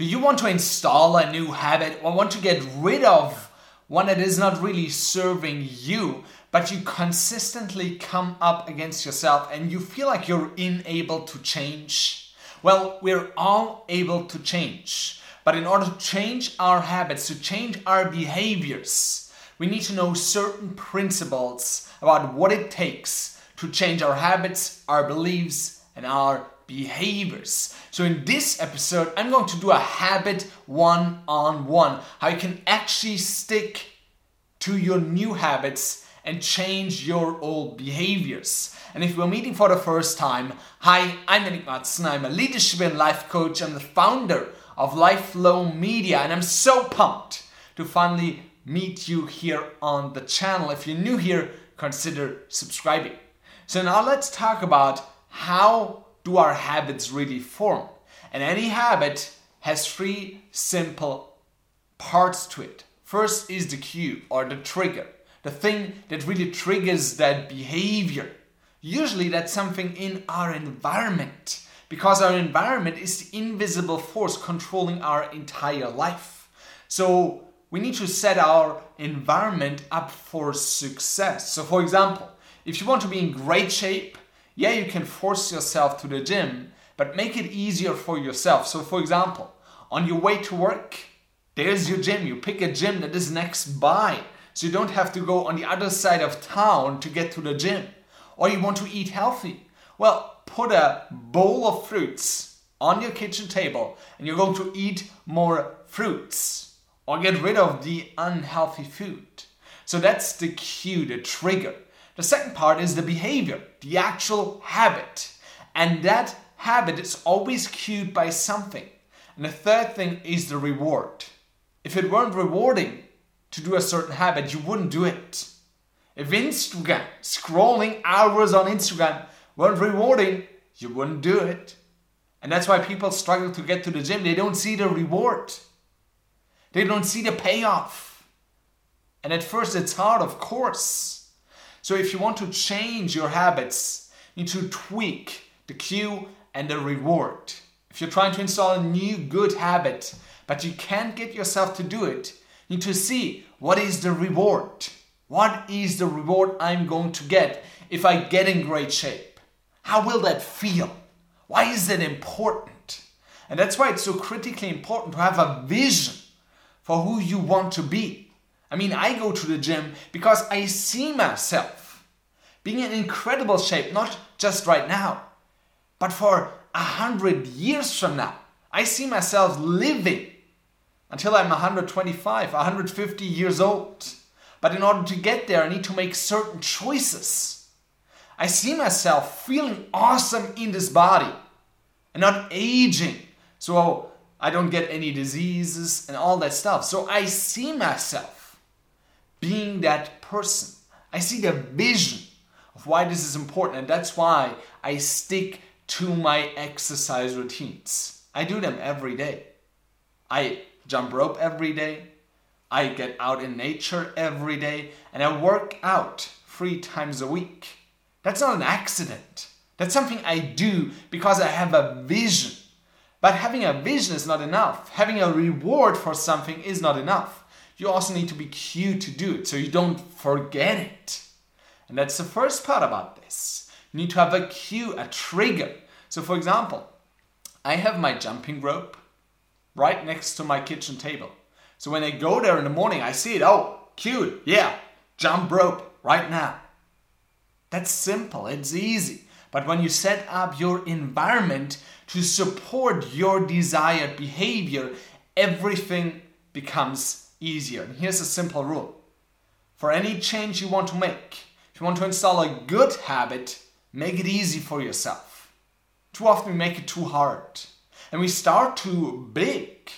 Do you want to install a new habit or want to get rid of one that is not really serving you, but you consistently come up against yourself and you feel like you're unable to change? Well, we're all able to change. But in order to change our habits, to change our behaviors, we need to know certain principles about what it takes to change our habits, our beliefs, and our behaviors. So, in this episode, I'm going to do a habit one on one how you can actually stick to your new habits and change your old behaviors. And if we're meeting for the first time, hi, I'm Yannik Matzner. I'm a leadership and life coach. I'm the founder of Lifeflow Media, and I'm so pumped to finally meet you here on the channel. If you're new here, consider subscribing. So, now let's talk about how do our habits really form? And any habit has three simple parts to it. First is the cue or the trigger, the thing that really triggers that behavior. Usually, that's something in our environment because our environment is the invisible force controlling our entire life. So, we need to set our environment up for success. So, for example, if you want to be in great shape, yeah, you can force yourself to the gym, but make it easier for yourself. So, for example, on your way to work, there's your gym. You pick a gym that is next by, so you don't have to go on the other side of town to get to the gym. Or you want to eat healthy. Well, put a bowl of fruits on your kitchen table and you're going to eat more fruits or get rid of the unhealthy food. So that's the cue, the trigger. The second part is the behavior, the actual habit. And that habit is always cued by something. And the third thing is the reward. If it weren't rewarding to do a certain habit, you wouldn't do it. If Instagram, scrolling hours on Instagram, weren't rewarding, you wouldn't do it. And that's why people struggle to get to the gym. They don't see the reward, they don't see the payoff. And at first, it's hard, of course. So if you want to change your habits, you need to tweak the cue and the reward. If you're trying to install a new good habit, but you can't get yourself to do it, you need to see what is the reward. What is the reward I'm going to get if I get in great shape? How will that feel? Why is that important? And that's why it's so critically important to have a vision for who you want to be. I mean, I go to the gym because I see myself being in incredible shape, not just right now, but for a hundred years from now. I see myself living until I'm 125, 150 years old. But in order to get there, I need to make certain choices. I see myself feeling awesome in this body and not aging. So I don't get any diseases and all that stuff. So I see myself being that person. I see the vision of why this is important, and that's why I stick to my exercise routines. I do them every day. I jump rope every day. I get out in nature every day, and I work out three times a week. That's not an accident. That's something I do because I have a vision. But having a vision is not enough. Having a reward for something is not enough you also need to be cued to do it so you don't forget it. And that's the first part about this. You need to have a cue, a trigger. So, for example, I have my jumping rope right next to my kitchen table. So when I go there in the morning, I see it. Oh, cute. Yeah, jump rope right now. That's simple, it's easy. But when you set up your environment to support your desired behavior, everything becomes easier. And here's a simple rule for any change you want to make, if you want to install a good habit, make it easy for yourself. Too often we make it too hard. And we start too big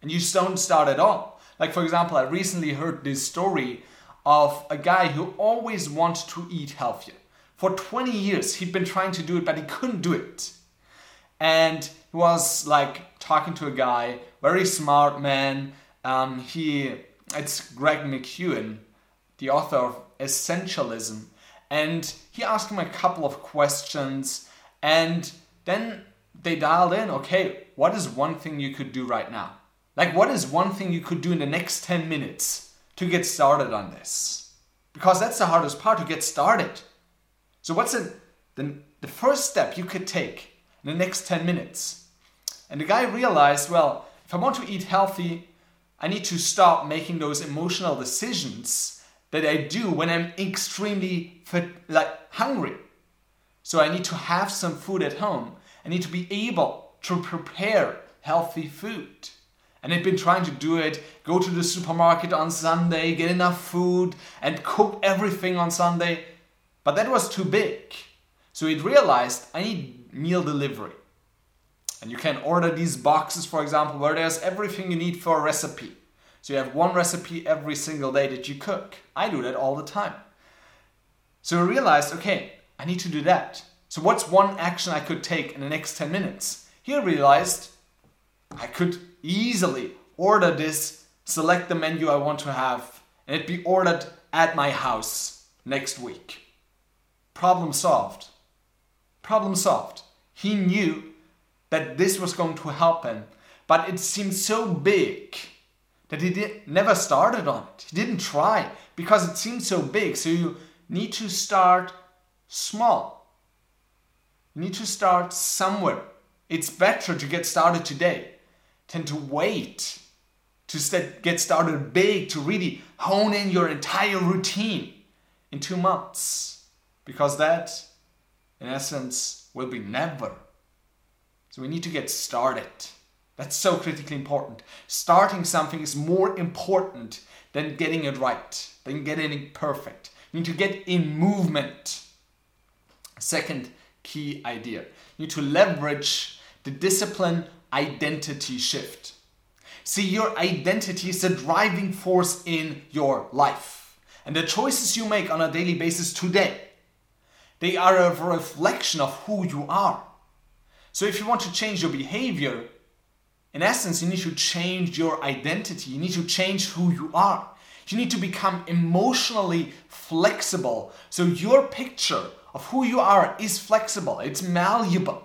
and you don't start at all. Like, for example, I recently heard this story of a guy who always wanted to eat healthier. For 20 years, he'd been trying to do it, but he couldn't do it. And he was like talking to a guy, very smart man, um, he it's Greg McKeown, the author of Essentialism, and he asked him a couple of questions, and then they dialed in, okay, what is one thing you could do right now? Like, what is one thing you could do in the next 10 minutes to get started on this? Because that's the hardest part to get started. So, what's the, the, the first step you could take in the next 10 minutes? And the guy realized, well, if I want to eat healthy, I need to stop making those emotional decisions that I do when I'm extremely like hungry. So I need to have some food at home. I need to be able to prepare healthy food. And I've been trying to do it, go to the supermarket on Sunday, get enough food, and cook everything on Sunday. But that was too big. So it realized I need meal delivery. And you can order these boxes, for example, where there's everything you need for a recipe. So you have one recipe every single day that you cook. I do that all the time. So I realized, okay, I need to do that. So what's one action I could take in the next 10 minutes? He realized I could easily order this, select the menu I want to have, and it be ordered at my house next week. Problem solved. Problem solved. He knew that this was going to happen, but it seemed so big that he did, never started on it. He didn't try because it seemed so big. So you need to start small. You need to start somewhere. It's better to get started today than to wait to get started big, to really hone in your entire routine in two months. Because that, in essence, will be never. So we need to get started. That's so critically important. Starting something is more important than getting it right, than getting it perfect. You need to get in movement. Second key idea you need to leverage the discipline identity shift. See, your identity is the driving force in your life. And the choices you make on a daily basis today, they are a reflection of who you are. So if you want to change your behavior, in essence, you need to change your identity. You need to change who you are. You need to become emotionally flexible. So your picture of who you are is flexible, it's malleable.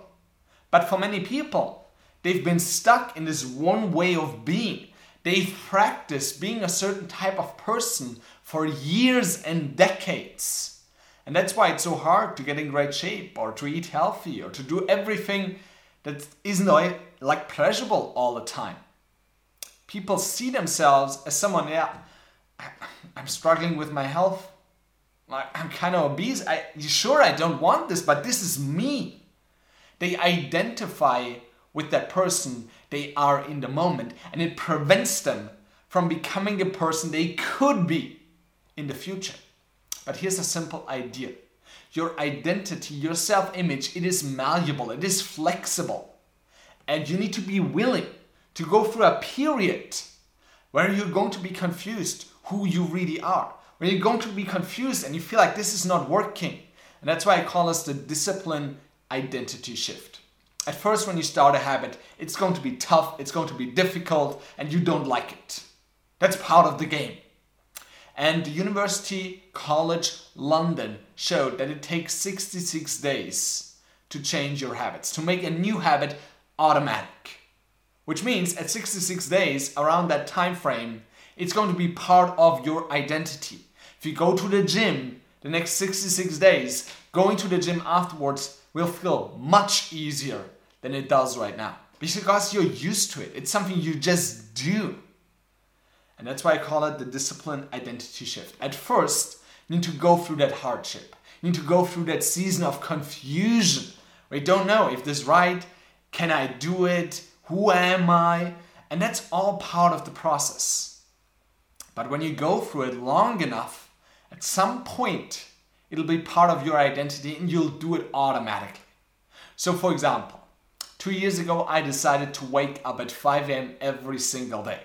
But for many people, they've been stuck in this one way of being. They've practiced being a certain type of person for years and decades. And that's why it's so hard to get in great shape or to eat healthy or to do everything that isn't like pleasurable all the time. People see themselves as someone, yeah, I'm struggling with my health. I'm kind of obese. I sure I don't want this, but this is me. They identify with that person they are in the moment, and it prevents them from becoming the person they could be in the future. But here's a simple idea. Your identity, your self-image, it is malleable, it is flexible. And you need to be willing to go through a period where you're going to be confused who you really are. Where you're going to be confused and you feel like this is not working. And that's why I call this the discipline identity shift. At first, when you start a habit, it's going to be tough, it's going to be difficult, and you don't like it. That's part of the game. And University College London showed that it takes 66 days to change your habits, to make a new habit automatic. Which means at 66 days, around that time frame, it's going to be part of your identity. If you go to the gym the next 66 days, going to the gym afterwards will feel much easier than it does right now. Because you're used to it. It's something you just do. And that's why I call it the discipline identity shift. At first, you need to go through that hardship. You need to go through that season of confusion where you don't know if this is right, can I do it, who am I? And that's all part of the process. But when you go through it long enough, at some point, it'll be part of your identity and you'll do it automatically. So, for example, two years ago, I decided to wake up at 5 a.m. every single day.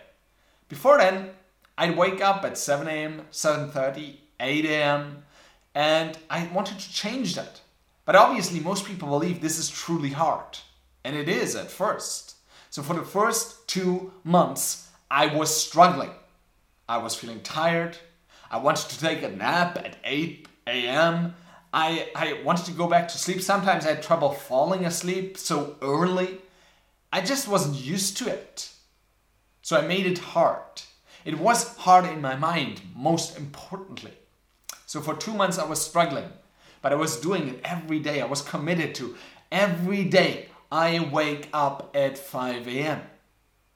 Before then, I'd wake up at 7 a.m., 7:30, 8 a.m., and I wanted to change that. But obviously, most people believe this is truly hard, and it is at first. So for the first two months, I was struggling. I was feeling tired. I wanted to take a nap at 8 a.m. I, I wanted to go back to sleep. Sometimes I had trouble falling asleep so early. I just wasn't used to it. So I made it hard. It was hard in my mind, most importantly. So for two months I was struggling, but I was doing it every day. I was committed to every day. I wake up at 5 a.m.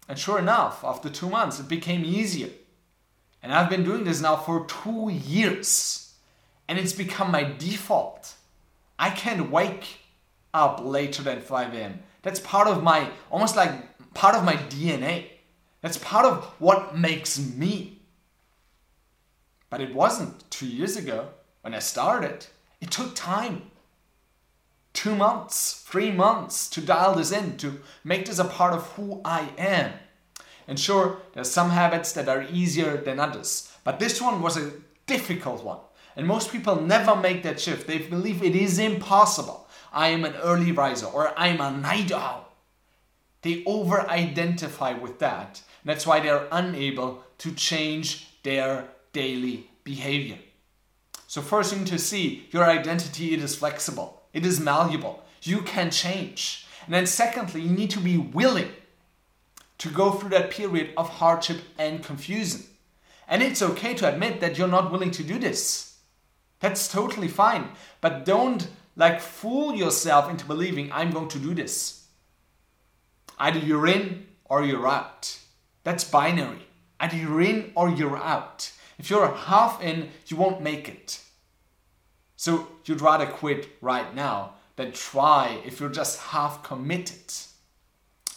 And sure enough, after two months, it became easier. And I've been doing this now for two years. And it's become my default. I can't wake up later than 5 a.m. That's part of my, almost like part of my DNA. That's part of what makes me. But it wasn't two years ago when I started. It took time. Two months, three months to dial this in, to make this a part of who I am. And sure, there's some habits that are easier than others, but this one was a difficult one. And most people never make that shift. They believe it is impossible. I am an early riser or I'm a night owl. They over identify with that. And that's why they're unable to change their daily behavior. So first you need to see your identity it is flexible, it is malleable, you can change. And then secondly, you need to be willing to go through that period of hardship and confusion. And it's okay to admit that you're not willing to do this. That's totally fine. But don't like fool yourself into believing I'm going to do this. Either you're in or you're out. That's binary. Either you're in or you're out. If you're half in, you won't make it. So you'd rather quit right now than try if you're just half committed.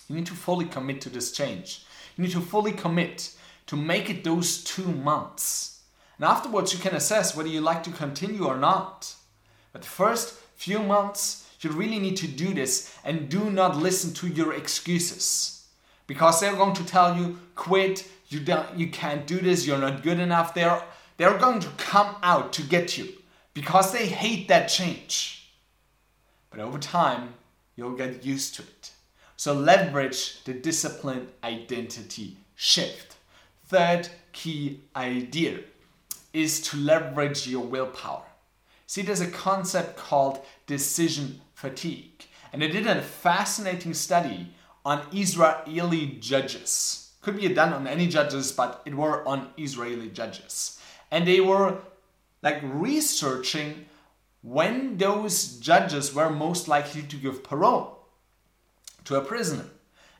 You need to fully commit to this change. You need to fully commit to make it those two months. And afterwards, you can assess whether you like to continue or not. But the first few months, you really need to do this and do not listen to your excuses. Because they're going to tell you, quit, you, don't, you can't do this, you're not good enough. They're, they're going to come out to get you because they hate that change. But over time, you'll get used to it. So leverage the discipline identity shift. Third key idea is to leverage your willpower. See, there's a concept called decision fatigue. And they did a fascinating study on Israeli judges could be done on any judges, but it were on Israeli judges. And they were like researching when those judges were most likely to give parole to a prisoner.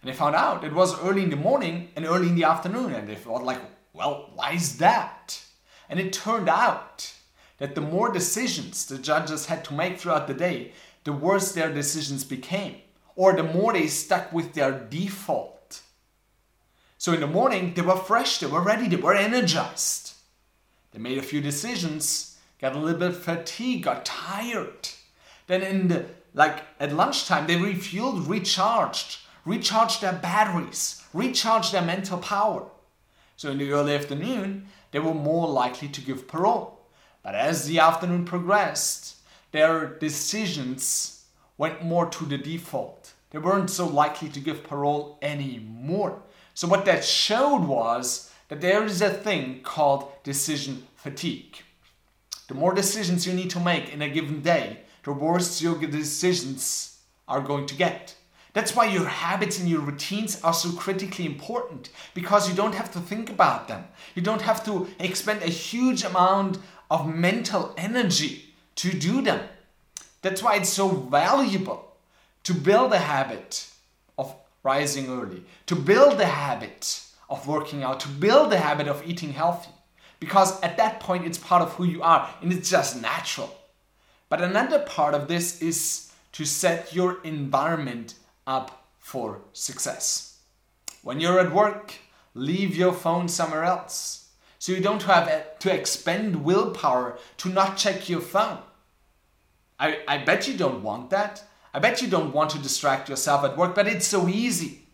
And they found out it was early in the morning and early in the afternoon. And they thought, like, well, why is that? And it turned out that the more decisions the judges had to make throughout the day, the worse their decisions became, or the more they stuck with their default so in the morning, they were fresh, they were ready, they were energized. They made a few decisions, got a little bit fatigued, got tired. Then in the like at lunchtime, they refueled, recharged, recharged their batteries, recharged their mental power. So in the early afternoon, they were more likely to give parole. But as the afternoon progressed, their decisions went more to the default. They weren't so likely to give parole anymore. So what that showed was that there is a thing called decision fatigue. The more decisions you need to make in a given day, the worse your decisions are going to get. That's why your habits and your routines are so critically important because you don't have to think about them. You don't have to expend a huge amount of mental energy to do them. That's why it's so valuable to build a habit of rising early, to build the habit of working out, to build the habit of eating healthy. Because at that point, it's part of who you are and it's just natural. But another part of this is to set your environment up for success. When you're at work, leave your phone somewhere else. So you don't have eh, to expend willpower to not check your phone. I, I bet you don't want that. I bet you don't want to distract yourself at work, but it's so easy.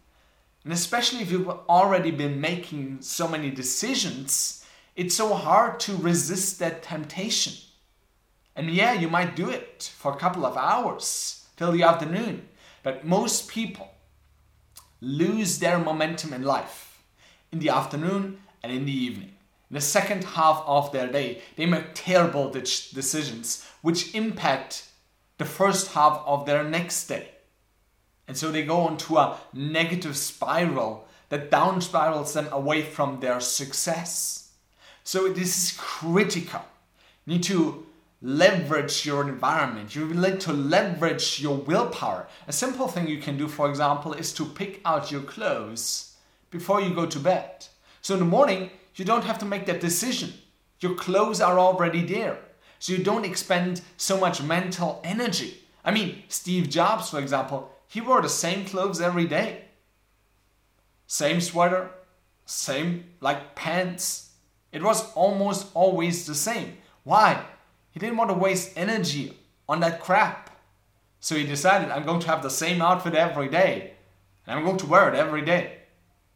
And especially if you've already been making so many decisions, it's so hard to resist that temptation. And yeah, you might do it for a couple of hours till the afternoon, but most people lose their momentum in life in the afternoon and in the evening. The second half of their day, they make terrible de- decisions which impact the first half of their next day. And so they go into a negative spiral that down spirals them away from their success. So this is critical. You need to leverage your environment. You need to leverage your willpower. A simple thing you can do, for example, is to pick out your clothes before you go to bed. So in the morning, you don't have to make that decision. Your clothes are already there. So you don't expend so much mental energy. I mean, Steve Jobs, for example, he wore the same clothes every day. Same sweater, same like pants. It was almost always the same. Why? He didn't want to waste energy on that crap. So he decided, I'm going to have the same outfit every day. And I'm going to wear it every day.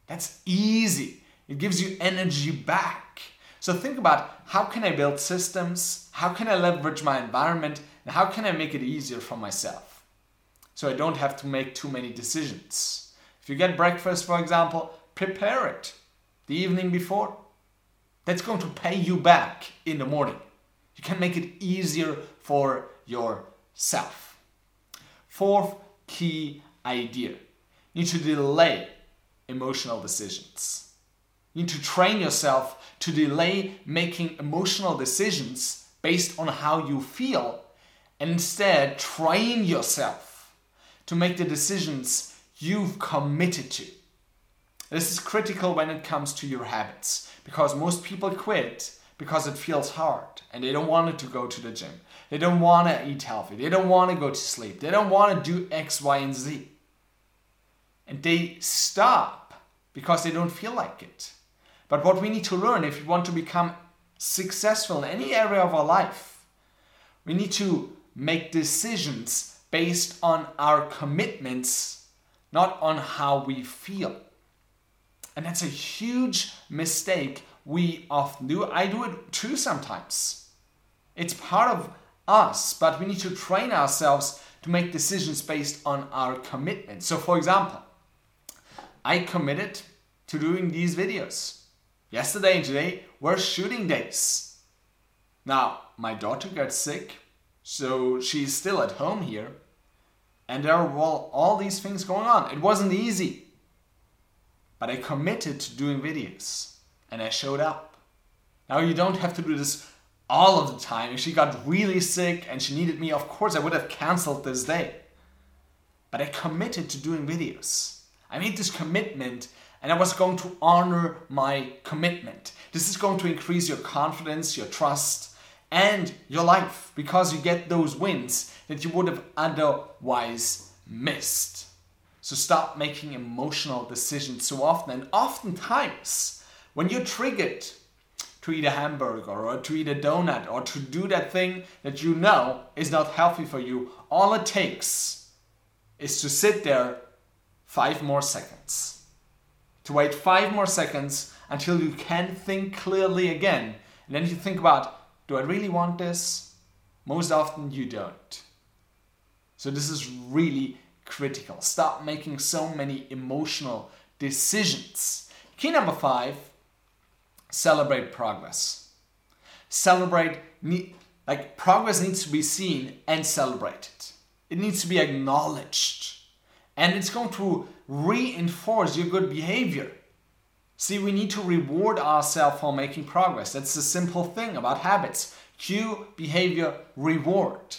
That's easy. It gives you energy back. So think about how can I build systems? How can I leverage my environment? And how can I make it easier for myself? So I don't have to make too many decisions. If you get breakfast, for example, prepare it the evening before. That's going to pay you back in the morning. You can make it easier for yourself. Fourth key idea you need to delay emotional decisions. You need to train yourself to delay making emotional decisions based on how you feel and instead train yourself to make the decisions you've committed to. This is critical when it comes to your habits because most people quit because it feels hard and they don't want to go to the gym. They don't want to eat healthy. They don't want to go to sleep. They don't want to do X, Y, and Z. And they stop because they don't feel like it. But what we need to learn if we want to become successful in any area of our life, we need to make decisions based on our commitments, not on how we feel. And that's a huge mistake we often do. I do it too sometimes. It's part of us, but we need to train ourselves to make decisions based on our commitment. So, for example, I committed to doing these videos. Yesterday and today were shooting days. Now, my daughter got sick, so she's still at home here, and there were all, these things going on. It wasn't easy, but I committed to doing videos and I showed up. Now you don't have to do this all of the time. If she got really sick and she needed me, of course I would have cancelled this day. But I committed to doing videos. I made this commitment and I was going to honor my commitment. This is going to increase your confidence, your trust, and your life because you get those wins that you would have otherwise missed. So stop making emotional decisions so often. And oftentimes, when you're triggered to eat a hamburger or to eat a donut or to do that thing that you know is not healthy for you, all it takes is to sit there five more seconds. To wait five more seconds until you can think clearly again. And then you think about do I really want this? Most often you don't. So this is really critical. Stop making so many emotional decisions. Key number five celebrate progress. Celebrate, like, progress needs to be seen and celebrated. It needs to be acknowledged. And it's going to reinforce your good behavior. See, we need to reward ourselves for making progress. That's the simple thing about habits. Cue, behavior, reward.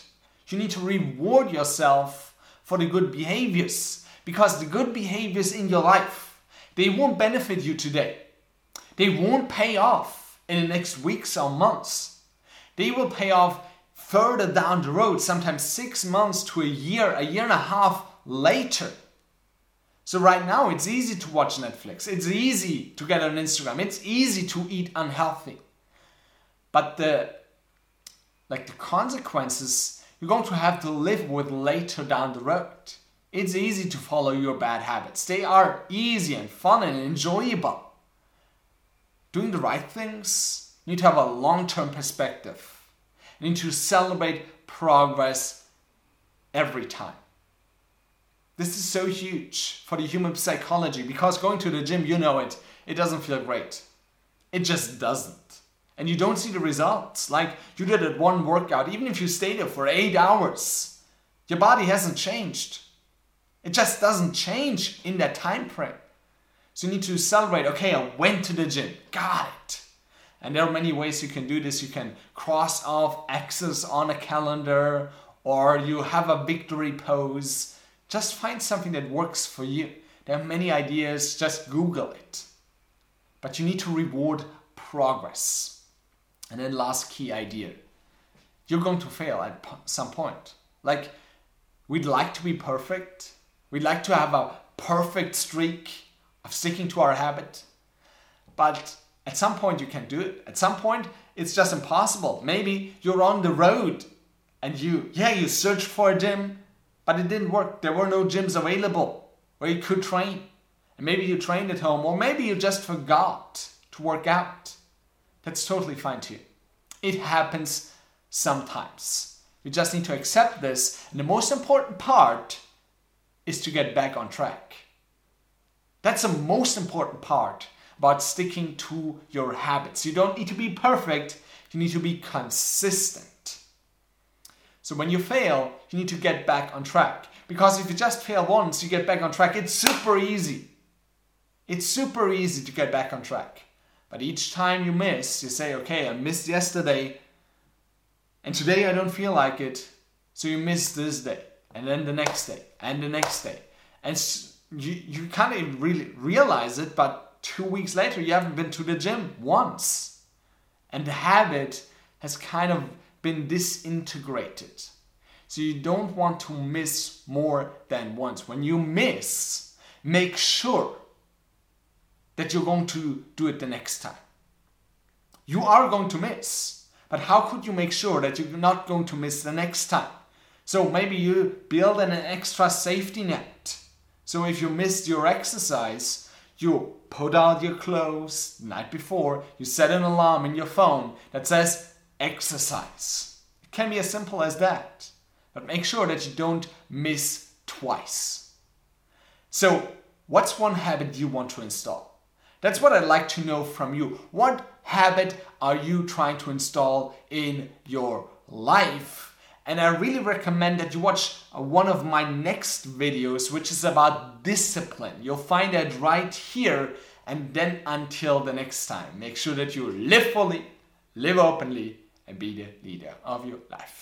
You need to reward yourself for the good behaviors because the good behaviors in your life, they won't benefit you today. They won't pay off in the next weeks or months. They will pay off further down the road, sometimes six months to a year, a year and a half later. So right now it's easy to watch Netflix. It's easy to get on Instagram. It's easy to eat unhealthy. But the like the consequences you're going to have to live with later down the road. It's easy to follow your bad habits. They are easy and fun and enjoyable doing the right things, you need to have a long term perspective. You need to celebrate progress every time. This is so huge for the human psychology because going to the gym, you know it, it doesn't feel great. It just doesn't. And you don't see the results. Like you did at one workout, even if you stay there for eight hours, your body hasn't changed. It just doesn't change in that time frame. So you need to celebrate, okay, I went to the gym, got it. And there are many ways you can do this. You can cross off X's on a calendar, or you have a victory pose. Just find something that works for you. There are many ideas, just Google it. But you need to reward progress. And then, last key idea you're going to fail at some point. Like, we'd like to be perfect, we'd like to have a perfect streak of sticking to our habit. But at some point, you can't do it. At some point, it's just impossible. Maybe you're on the road and you, yeah, you search for a gym, but it didn't work. There were no gyms available where you could train. And maybe you trained at home, or maybe you just forgot to work out. That's totally fine too. It happens sometimes. You just need to accept this. And the most important part is to get back on track. That's the most important part about sticking to your habits. You don't need to be perfect, you need to be consistent. So when you fail, you need to get back on track. Because if you just fail once, you get back on track, it's super easy. It's super easy to get back on track. But each time you miss, you say, okay, I missed yesterday, and today I don't feel like it. So you miss this day, and then the next day, and the next day. And you, you can't even really realize it, but two weeks later, you haven't been to the gym once. And the habit has kind of been disintegrated. So you don't want to miss more than once. When you miss, make sure that you're going to do it the next time. You are going to miss, but how could you make sure that you're not going to miss the next time? So maybe you build an extra safety net so if you missed your exercise, you put out your clothes the night before, you set an alarm in your phone that says exercise. It can be as simple as that. But make sure that you don't miss twice. So, what's one habit you want to install? That's what I'd like to know from you. What habit are you trying to install in your life? and I really recommend that you watch uh, one of my next videos, which is about discipline. You'll find that right here. And then until the next time, make sure that you live fully, live openly, and be the leader of your life.